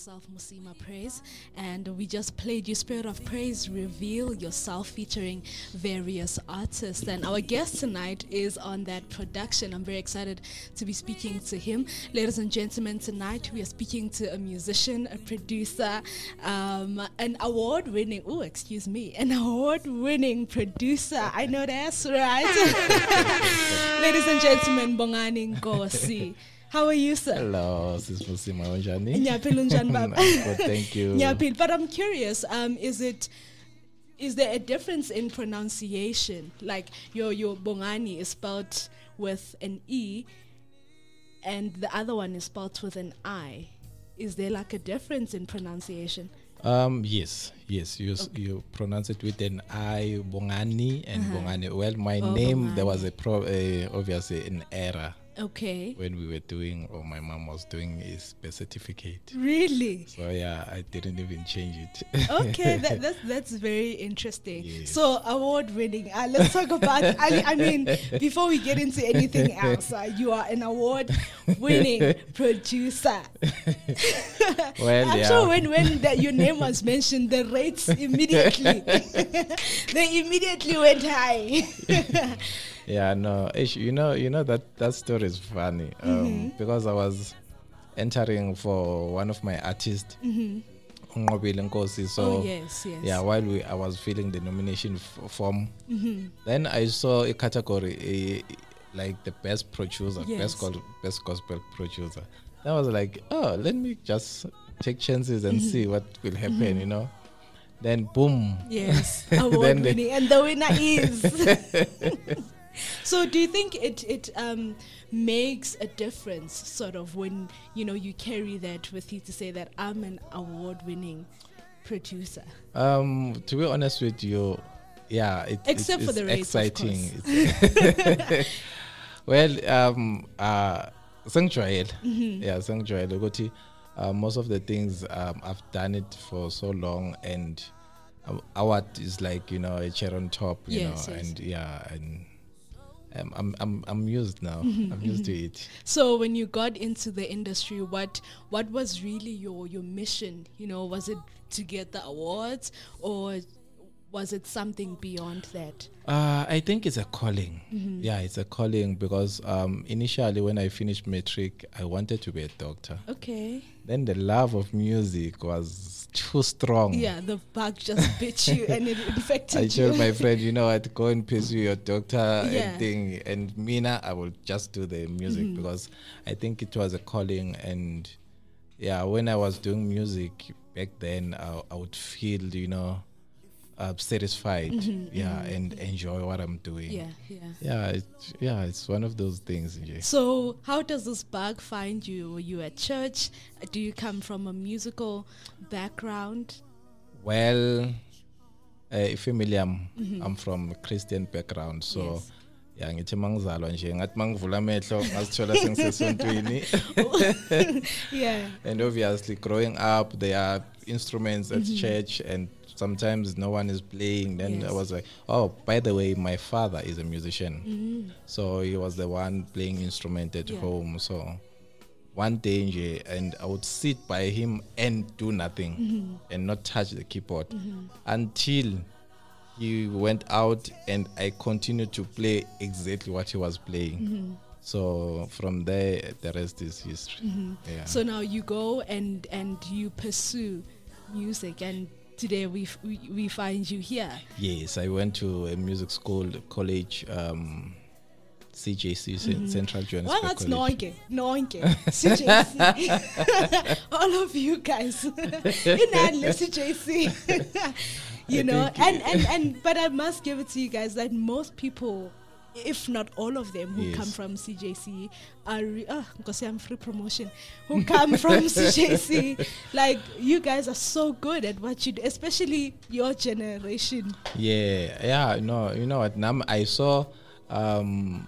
Myself, Musima Praise, and we just played you Spirit of Praise Reveal Yourself featuring various artists. And our guest tonight is on that production. I'm very excited to be speaking to him. Ladies and gentlemen, tonight we are speaking to a musician, a producer, um, an award winning, oh, excuse me, an award winning producer. I know that's right. Ladies and gentlemen, Bongani Nkosi. How are you, sir? Hello, Sis Musima Onjani. Ngiyaphila unjani baba? Good, thank you. Ngiyaphila, but I'm curious. Um, is it is there a difference in pronunciation? Like your your Bongani is spelled with an e, and the other one is spelled with an i. Is there like a difference in pronunciation? Um, yes, yes. You s you pronounce it with an I, Bongani and Bongani. Well, my Oh, name there was a pro, uh, obviously an error Okay. when we were doing, or my mom was doing his birth certificate. Really? So yeah, I didn't even change it. Okay, that, that's that's very interesting. Yes. So award winning. Uh, let's talk about. I, I mean, before we get into anything else, uh, you are an award winning producer. well, I'm yeah. sure when when that your name was mentioned, the rates immediately they immediately went high. Yeah, no, ish, you know, you know that that story is funny um, Mm-hmm. because I was entering for one of my artists, Nkosi. So Mm-hmm. oh yes, yes. yeah, while we I was filling the nomination f- form, then I saw a category a, like the best producer, Yes. best gos- best gospel producer. I was like, oh, let me just take chances and see what will happen, you know. Then boom, Yes, award winning, and the winner is. so, do you think it it um, makes a difference, sort of, when you know you carry that with you to say that I'm an award winning producer? Um, to be honest with you, yeah, it, Except it, for the of exciting. It's- well, um, uh, sengijwayele. Mm-hmm. Yeah, ukuthi uh, most of the things um, I've done it for so long, and award is like you know a cherry on top, you Yes, know, yes. and yeah, and. Um, I'm I'm I'm used now. I'm used to it. So, when you got into the industry, what what was really your your mission? You know, was it to get the awards, or was it something beyond that? Uh, I think it's a calling. Mm-hmm. Yeah, it's a calling because um, initially when I finished matric, I wanted to be a doctor. Okay. Then the love of music was too strong. Yeah, the bug just bit you and it infected you. I told my friend, you know what, go and pursue your doctor Yeah. and thing. And Mina, I will just do the music Mm-hmm. because I think it was a calling. And yeah, when I was doing music back then, I, I would feel, you know, uh, satisfied. yeah, and enjoy what I'm doing. Mm-hmm, yeah, yeah. Yeah, it, yeah, it's one of those things. So, how does this bug find you? Were you at church? Do you come from a musical background? Well, uh, family I'm, I'm from a Christian background, so Mm-hmm. Yes. yeah ngithi mangizalwa nje ngathi mangivula amehlo ngazithola sengisesontweni Yeah. and obviously growing up there are instruments at church and sometimes no one is playing then Mm-hmm. Yes. I was like oh by the way my father is a musician so he was the one playing instrument at Mm-hmm. Yeah. home so one day and I would sit by him and do nothing Mm-hmm. and not touch the keyboard until he went out and I continued to play exactly what he was playing. Mm-hmm. So from there, the rest is history. Yeah. So now you go and and you pursue music, and today we f- we, we find you here. yes, I went to a music school, college, um, CJC, Cen- Central Johannesburg Well, that's nonke, nonke, CJC. All of you guys, in CJC. you know, and, and and but I must give it to you guys that most people. If not all of them who Yes. come from CJC are re- ah, because I'm free promotion, who come from CJC, like you guys are so good at what you do, especially your generation. Yeah, yeah, no, you know what? Now I saw um,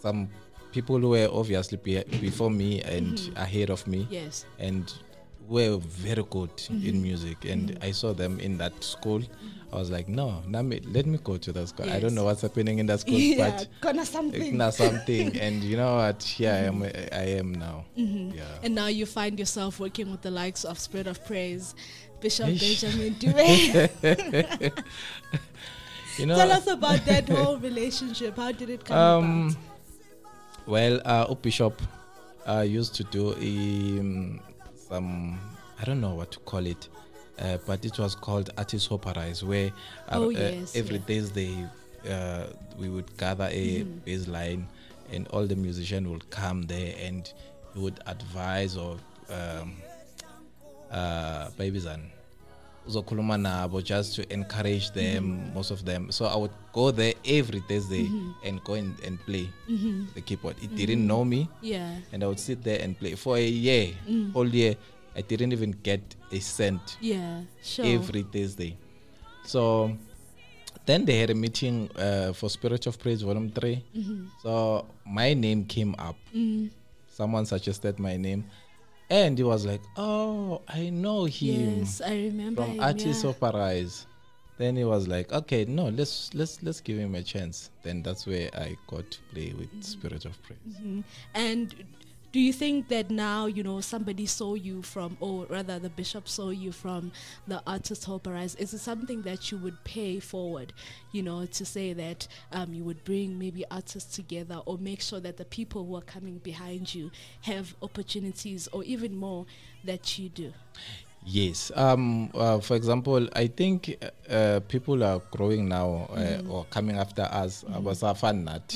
some people who were obviously be- before me and ahead of me, Yes. and were very good in music, and I saw them in that school. I was like, no, Nami, let me go to that school. I don't know what's happening in that school, yeah, but gonna something. now something, and you know what? Here I am. I am now. Yeah. And now you find yourself working with the likes of Spirit of Praise, Bishop. Benjamin Dube. You know. Tell us about that whole relationship. How did it come Um, about? well, uh, Bishop uh, used to do um, some, I don't know what to call it, uh, but it was called Artist Operize, where uh, Oh, uh, yes, every yeah. Thursday uh, we would gather a Mm-hmm. bass line and all the musicians would come there and he would advise or um, uh, babies and uzokhuluma nabo just to encourage them Mm-hmm. most of them so i would go there every thursday Mm-hmm. and go in and play the keyboard it didn't know me Yeah. and i would sit there and play for a year Mm. whole year i didn't even get a cent Yeah. Sure. every thursday so then they had a meeting uh, for spirit of praise volume 3 Mm-hmm. so my name came up Mm. someone suggested my name and he was like oh i know him Yes, I remember. from him, artist yeah. of Paradise. Then he was like, okay, no, let's let's let's give him a chance. Then that's where I got to play with Mm-hmm. Spirit of Praise. And do you think that now, you know, somebody saw you from, or rather the bishop saw you from the artist Hoperise? Is it something that you would pay forward, you know, to say that um, you would bring maybe artists together or make sure that the people who are coming behind you have opportunities or even more that you do? Yes. Um. Uh, for example, I think uh, people are growing now uh, Mm-hmm. or coming after us. Abasafan nat.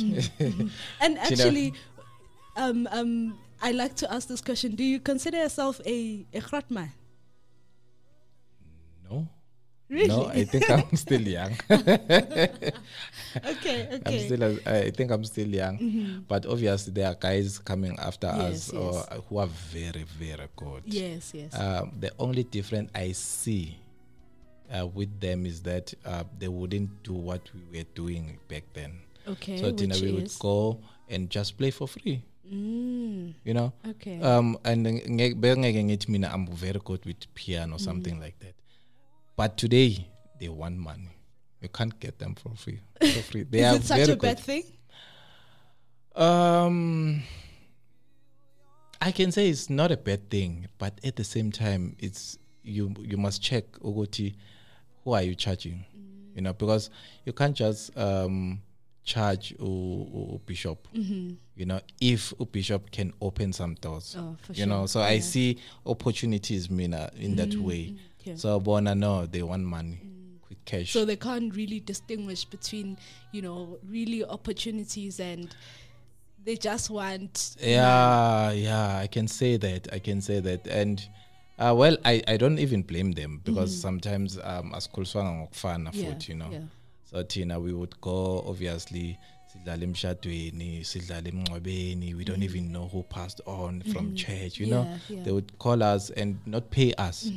And actually, um, um, I like to ask this question: Do you consider yourself a a Kratman? No. Really? No, I think I'm still young. okay, okay. I'm still, I think I'm still young, but obviously there are guys coming after us Yes, or who are very, very good. yes, yes. Um, the only difference I see uh, with them is that uh, they wouldn't do what we were doing back then. okay, so Tina, we would go and just play for free. Mm, You know. okay. Um, and nge- bengeke ngithi mina I'm very good with Mm. piano, something like that. But today they want money. You can't get them for free. For free. They is are it such very a bad thing? Um, I can say it's not a bad thing, but at the same time, it's you. You must check Ogoti, who are you charging? You know, because you can't just um charge u, u, bishop. You know, if a bishop can open some doors. Oh, you know, sure. so I see opportunities, Mina, in that way. yeah. So Bona, no, they want money, quick cash. So they can't really distinguish between, you know, really opportunities and they just want. Yeah, yeah, I can say that. I can say that. And uh, well, I, I don't even blame them because sometimes um asikhuliswanga ngokufana Mm-hmm. Yeah, futhi, you know. yeah. So Tina, we would go obviously sidlala emshadweni, sidlala emngcwabeni. We don't even know who passed on from church, you know. Mm-hmm. Yeah, Mm-hmm. yeah. They would call us and not pay us.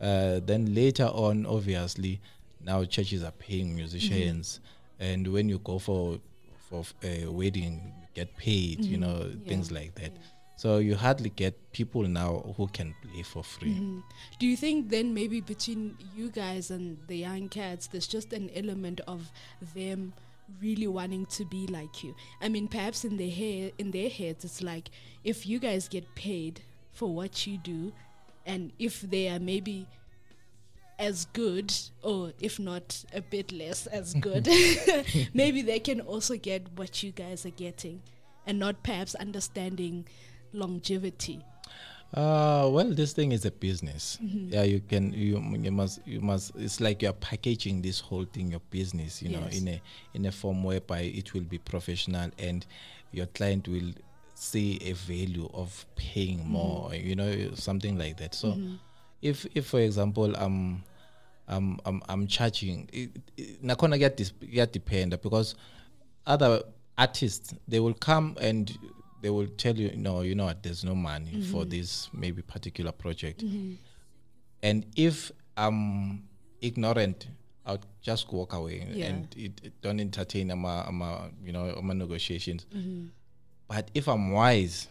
Uh, then later on, obviously, now churches are paying musicians, Mm-hmm. and when you go for for a wedding, you get paid. You know Mm-hmm. things like that. So you hardly get people now who can play for free. Mm-hmm. Do you think then maybe between you guys and the young cats, there's just an element of them really wanting to be like you? I mean, perhaps in their head, in their heads, it's like if you guys get paid for what you do, and if they are maybe as good or if not a bit less as good maybe they can also get what you guys are getting and not perhaps understanding longevity Uh, well, this thing is a business. Mm-hmm. Yeah, you can you you must you must. It's like you're packaging this whole thing, your business, you know, in a in a form whereby it will be professional and your client will see a value of paying Mm-hmm. more, you know, something like that. So, if if for example, um, I'm I'm I'm charging, it, it, nakhona kuyadis- kuyadependa because other artists they will come and they will tell you no you know what there's no money for this maybe particular project and if i'm ignorant i'll just walk away Yeah. and it, it don't entertain ama, ama you know my negotiations but if i'm wise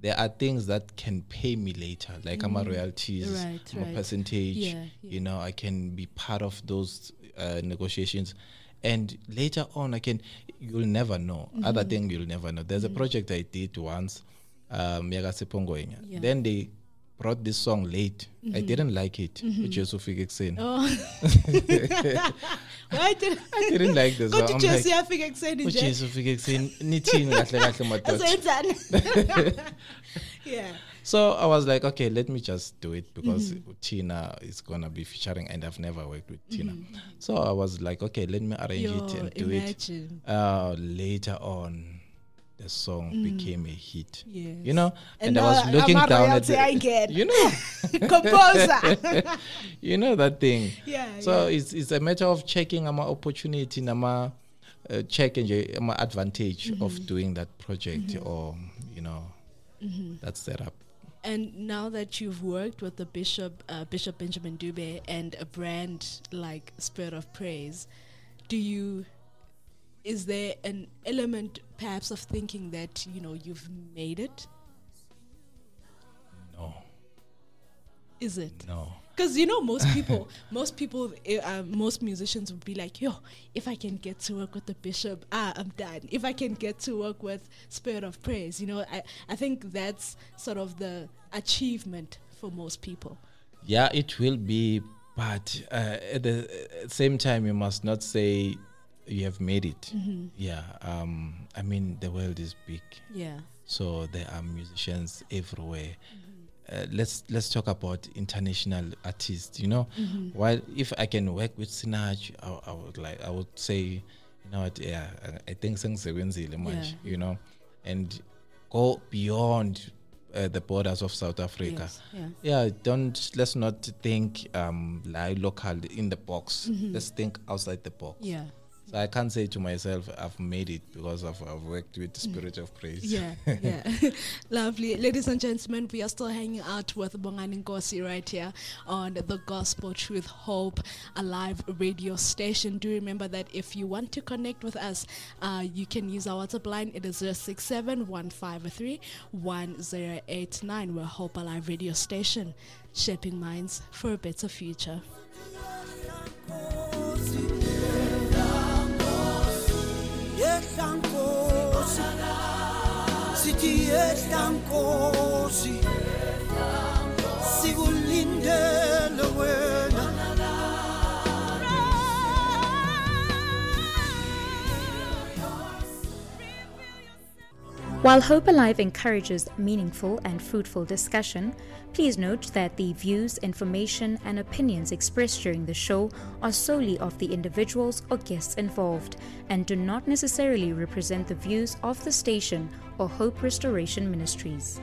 there are things that can pay me later, like I'm a royalties, Mm. Right, I'm a percentage. Yeah, yeah. You know, I can be part of those uh, negotiations, and later on, I can. You'll never know. Other Mm-hmm. thing you'll never know. There's a project I did once, um. Yeah. Mm-hmm. Then they brought this song late. I didn't like it. Which is Ufike Xen. Oh. Why did I didn't like the song. Kodwa I'm nje like, siyafika ekuseni nje. ujesu ufike ekuseni nithini kahle kahle madoda Yeah. So i was like okay let me just do it because Mm-hmm. tina is gonna be featuring and i've never worked with tina so i was like okay let me arrange it Mm-hmm. And do imagine. it uh later on the song became a hit Mm. Yes. you know and, And i was looking I'm down at the, again. you know Composer. you know that thing Yeah, so yeah. it's it's a matter of checking ama opportunity nama uh, check nje ama advantage Mm-hmm. of doing that project or you know Mm-hmm. that setup And now that you've worked with the Bishop, uh, Bishop Benjamin Dube, and a brand like Spirit of Praise, do you? Is there an element, perhaps, of thinking that you know you've made it? no Is it? no Because you know, most people, most people, uh, most musicians would be like, "Yo, if I can get to work with the bishop, ah, I'm done. If I can get to work with Spirit of Praise, you know, I, I think that's sort of the achievement for most people. yeah it will be but uh, at the same time you must not say you have made it Mm-hmm. yeah um i mean the world is big Yeah, so there are musicians everywhere uh, let's let's talk about international artists you know? While if i can work with Sinach, I, I would like i would say you know what yeah i, I think sengizebenzile manje Yeah. you know? And go beyond uh, the borders of south africa. Yes, yeah. yeah don't let's not think um like local in the box. Let's think outside the box. Yeah. So i can't say to myself i've made it because of i've worked with the spirit of praise Yeah, yeah. Lovely. Ladies and gentlemen, we are still hanging out with Bongani Nkosi right here on the Gospel Truth Hope Alive radio station. Do remember that if you want to connect with us, uh, you can use our WhatsApp line. It is 067 153 1089. We're Hope Alive radio station, shaping minds for a better future. Yehla Nkosi Sithi yehla Nkosi Sikulindele wena While Hope Alive encourages meaningful and fruitful discussion, please note that the views, information, and opinions expressed during the show are solely of the individuals or guests involved and do not necessarily represent the views of the station or Hope Restoration Ministries.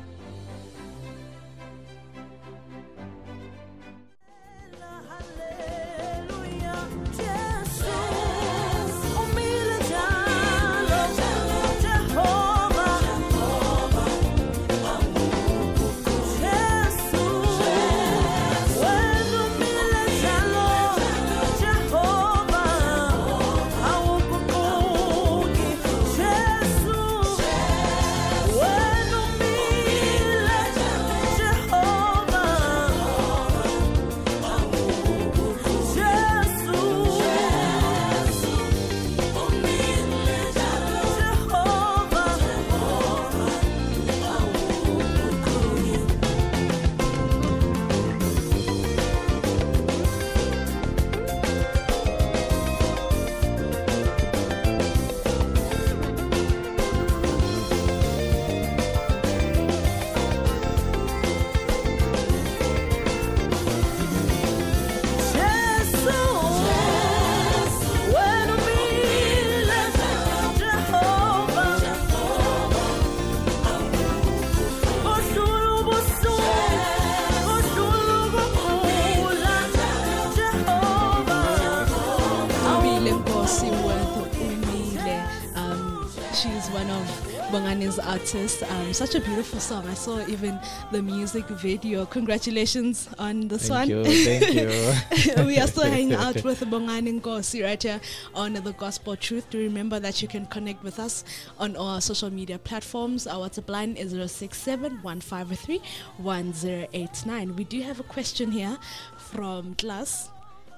Bongani's artist. Um, such a beautiful song. I saw even the music video. Congratulations on this Thank one. you. Thank you. we are still hanging out with Bongani Nkosi right here on the Gospel Truth. Do remember that you can connect with us on our social media platforms. Our WhatsApp line is 067 1089. We do have a question here from class,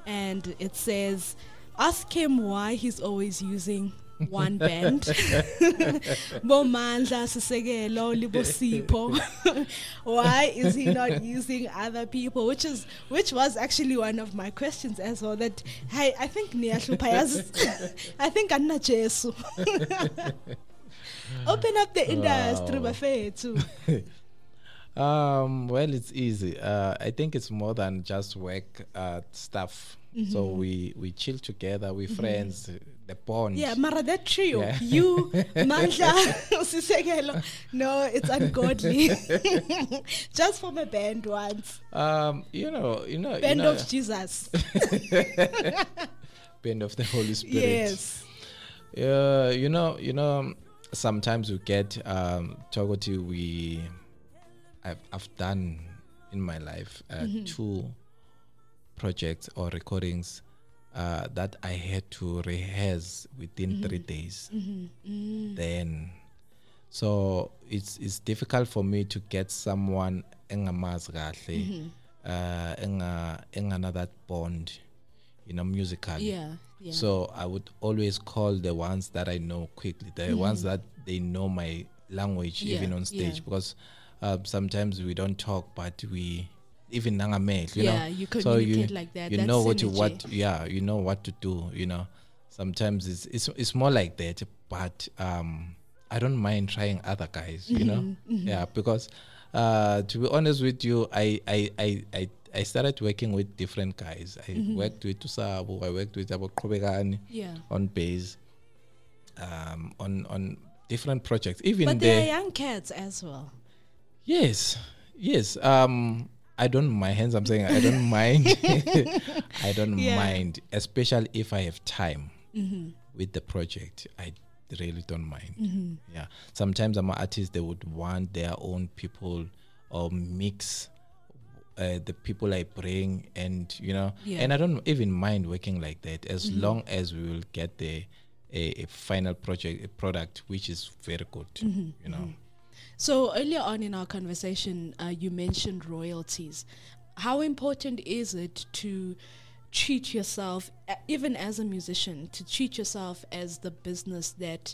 and it says, Ask him why he's always using one band. Bomandla Sisekelo Libosipho. Why is he not using other people? Which is which was actually one of my questions as well. That hey, I think Niyahlupha yazi- I think Anna Jesu. Open up the industry bafethu. Um, well, it's easy. Uh, I think it's more than just work uh, stuff. So Mm-hmm. we we chill together. We friends. The bond. Yeah, Mara, that trio, Yeah. you, Mandla, Sisekelo. No, it's ungodly. Just for my band once. Um, you know, you know, Band you know, of Jesus. band of the Holy Spirit. yes. Yeah, you know, you know. Sometimes we get um, Togoti. We, I've I've done in my life uh, Mm-hmm. two projects or recordings uh, that I had to rehearse within Mm-hmm. three days. Then, so it's it's difficult for me to get someone engamazi kahle, Mm-hmm. uh, enga engana that bond, you know, musically. Yeah. Yeah. So I would always call the ones that I know quickly, the ones that they know my language Mm-hmm. Yeah, even on stage yeah. because uh, sometimes we don't talk, but we even nangamehlo, you Yeah, know. you so you, communicate like that. You That's know what you what yeah, you know what to do, you know. Sometimes it's it's it's more like that, but um I don't mind trying other guys, you know. Mm-hmm, Yeah, because uh to be honest with you, I I I I I started working with different guys. I Mm-hmm. worked with Tusabo, I worked with Abo Kobegani Yeah. on bass, um, on on different projects. Even But the they are young cats as well. Yes, yes. Um, I don't my hands. I'm saying I don't mind. I don't Yeah. mind, especially if I have time mm-hmm. with the project. I really don't mind. Mm-hmm. Yeah. Sometimes I'm an artist. They would want their own people or mix. Uh, the people I bring, and you know, Yeah. and I don't even mind working like that as mm-hmm. long as we will get the a, a final project a product which is very good. You know, So earlier on in our conversation, uh, you mentioned royalties. How important is it to treat yourself, even as a musician, to treat yourself as the business that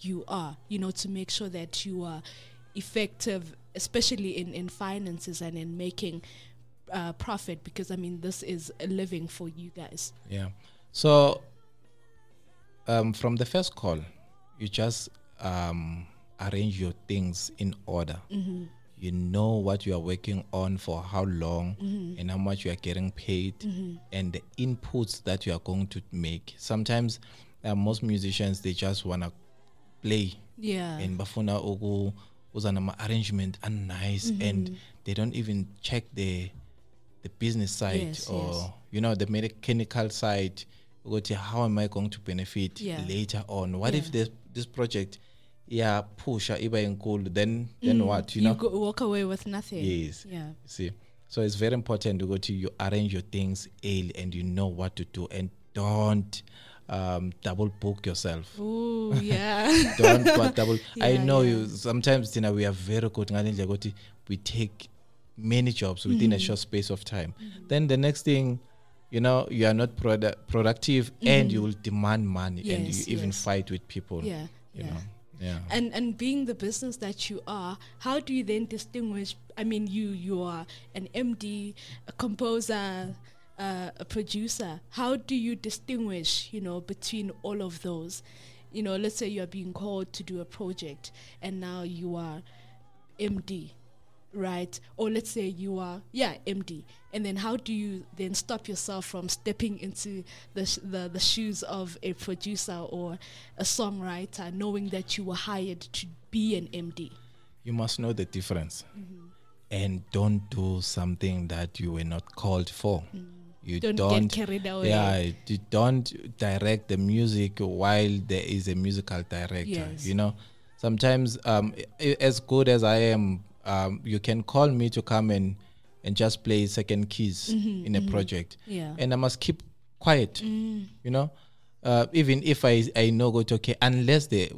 you are? You know, to make sure that you are effective, especially in in finances and in making uh, profit. Because I mean, this is a living for you guys. Yeah. So um, from the first call, you just um, arrange your things in order. You know what you are working on for how long and how much you are getting paid and the inputs that you are going to make. Sometimes uh, most musicians they just wanna play Yeah. and bafuna uku was an arrangement and nice and they don't even check the the business side Yes, or yes. you know the mechanical side how am i going to benefit Yeah. later on what if this this project yeah pusha iba enkulu then then what you know go, walk away with nothing. Yes. Yeah. see so it's very important to go to you arrange your things early and you know what to do and don't um, double book yourself Ooh, yeah. don't but double i know yeah. you sometimes you know we are very good ngale ndlela yokuthi we take many jobs within Mm-hmm. a short space of time then the next thing you know you are not produ- productive and you will demand money and Mm-hmm. Yes, you even fight with people Yeah. you yeah. know yeah. And and being the business that you are how do you then distinguish i mean you you are an md a composer uh, a producer. How do you distinguish you know between all of those? You know let's say you are being called to do a project and now you are md right or let's say you are yeah md and then how do you then stop yourself from stepping into the sh- the, the shoes of a producer or a songwriter knowing that you were hired to be an md you must know the difference Mm-hmm. and don't do something that you were not called for you Mm. Don't don't, get carried away. yeah you don't direct the music while there is a musical director Yes. you know sometimes um, as good as I am, um, you can call me to come and and just play second keys mm-hmm, in a mm-hmm. project, Yeah. and I must keep quiet. Mm. You know, uh, even if I I know go to okay, unless they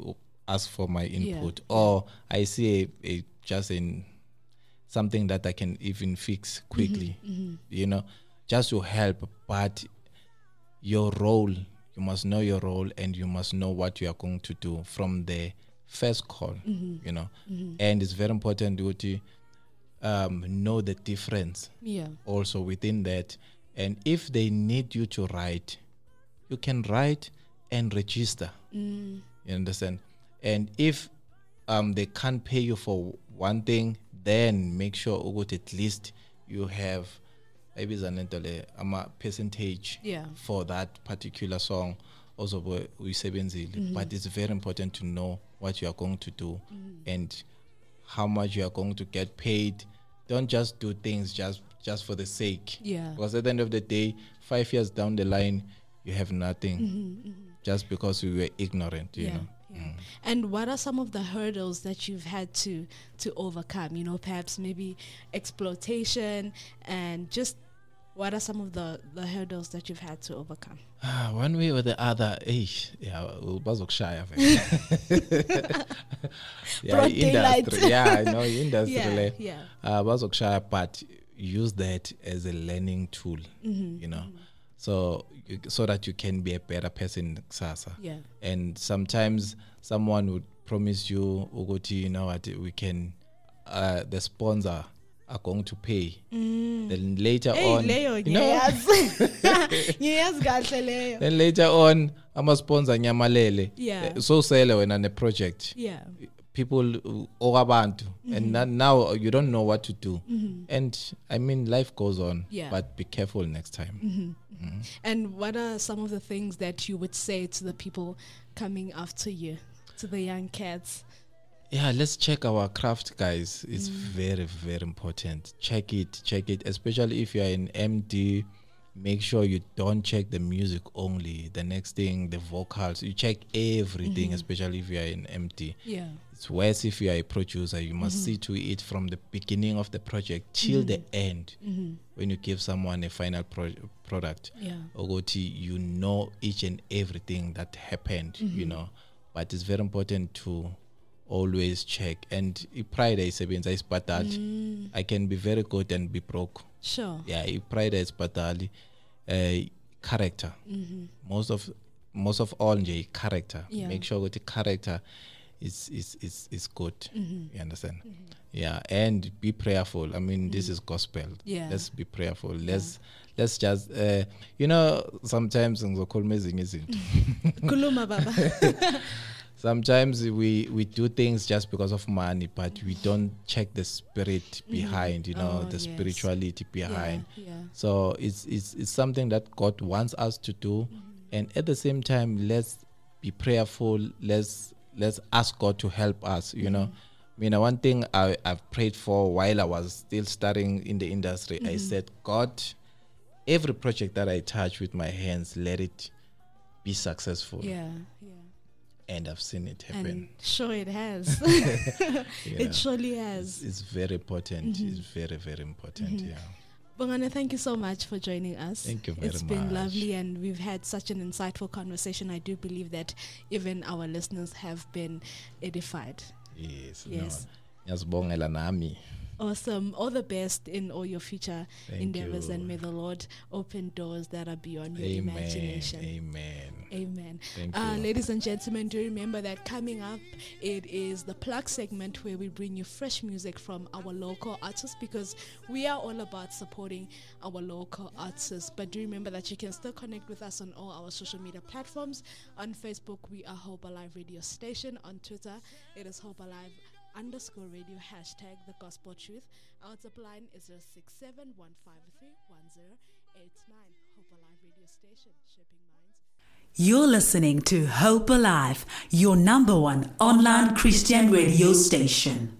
ask for my input or I see a, a just in something that I can even fix mm-hmm, quickly, you know, just to help. But your role, you must know your role and you must know what you are going to do from the first call, you know. And it's very important to um, know the difference Yeah. also within that. And if they need you to write, you can write and register. You understand? And if um, they can't pay you for one thing, then make sure at least you have maybe a percentage Yeah. for that particular song also uyisebenzile but it's very important to know what you are going to do mm. and how much you are going to get paid. Don't just do things just just for the sake. Yeah. because at the end of the day five years down the line you have nothing. Mm-hmm, mm-hmm. Just because you were ignorant you yeah, know? yeah. Mm. And what are some of the hurdles that you've had to to overcome? You know, perhaps maybe exploitation and just what are some of the the hurdles that you've had to overcome? Ah, one way or the other eish yeah bazokushaya vele yeah Broad industry yeah i know industry Yeah, yeah. uh bazokushaya but use that as a learning tool Mm-hmm, you know so you, so that you can be a better person kusasa Yeah. and sometimes someone would promise you ukuthi you know what we can uh the sponsor are going to pay then later Mm. Hey on Leo, you know, ngiyazi. Ngiyazi kahle Leo. then later on ama-sponsor nyamalele Yeah. Eh, so sele wena ne-project Yeah. people uh, okabantu and now you don't know what to do and i mean life goes on Yeah. but be careful next time And what are some of the things that you would say to the people coming after you, to the young cats? Yeah let's check our craft guys. It's mm. very very important. Check it check it. Especially if you're in md make sure you don't check the music only. The next thing the vocals. You check everything mm-hmm. especially if you're in md Yeah. it's worse if you are a producer. You must mm-hmm. see to it from the beginning of the project till the mm-hmm. end. When you give someone a final pro- product. Yeah. you know each and everything that happened you know. But it's very important to always check. And ipride ayisebenza ayisibhadali mm. i can be very good and be broke. Sure. yeah ipride ayisibhadali uh, eh, character. Mm-hmm. Most of most of all nje i-character Yeah. make sure ukuthi character is is is is good. Mm-hmm. You understand? Mm-hmm. Yeah and be prayerful. I mean this is mm. gospel. Yeah. let's be prayerful. Let's let's just uh, you know sometimes ngizokhuluma ezinye izinto. Kuluma baba. sometimes we we do things just because of money but we don't check the spirit mm-hmm. behind you know Oh, the yes. spirituality behind Yeah. yeah. so it's it's it's something that god wants us to do mm-hmm. and at the same time let's be prayerful let's let's ask god to help us you know mm-hmm. I mean, one thing I, I've prayed for while I was still starting in the industry, I said, God, every project that I touch with my hands, let it be successful. Yeah. And I've seen it happen. And sure it has. It surely has. it's very important. Mm-hmm. It's very, very important. Mm-hmm. Yeah. Bongani, thank you so much for joining us. Thank you very It's been much. lovely and we've had such an insightful conversation. I do believe that even our listeners have been edified. Yes. Yes. No. Ngiyazibongela nami. Awesome. All the best in all your future Thank endeavors you. and may the Lord open doors that are beyond your Amen. imagination. Amen. Amen. Uh, ladies and gentlemen, do remember that coming up, it is the plug segment where we bring you fresh music from our local artists because we are all about supporting our local artists. But do remember that you can still connect with us on all our social media platforms. On Facebook, we are Hope Alive Radio Station. On Twitter, it is Hope Alive underscore radio hashtag the gospel truth. Our tip line is 067 Hope Alive Radio Station, shaping minds. You're listening to Hope Alive, your number one online Christian radio station.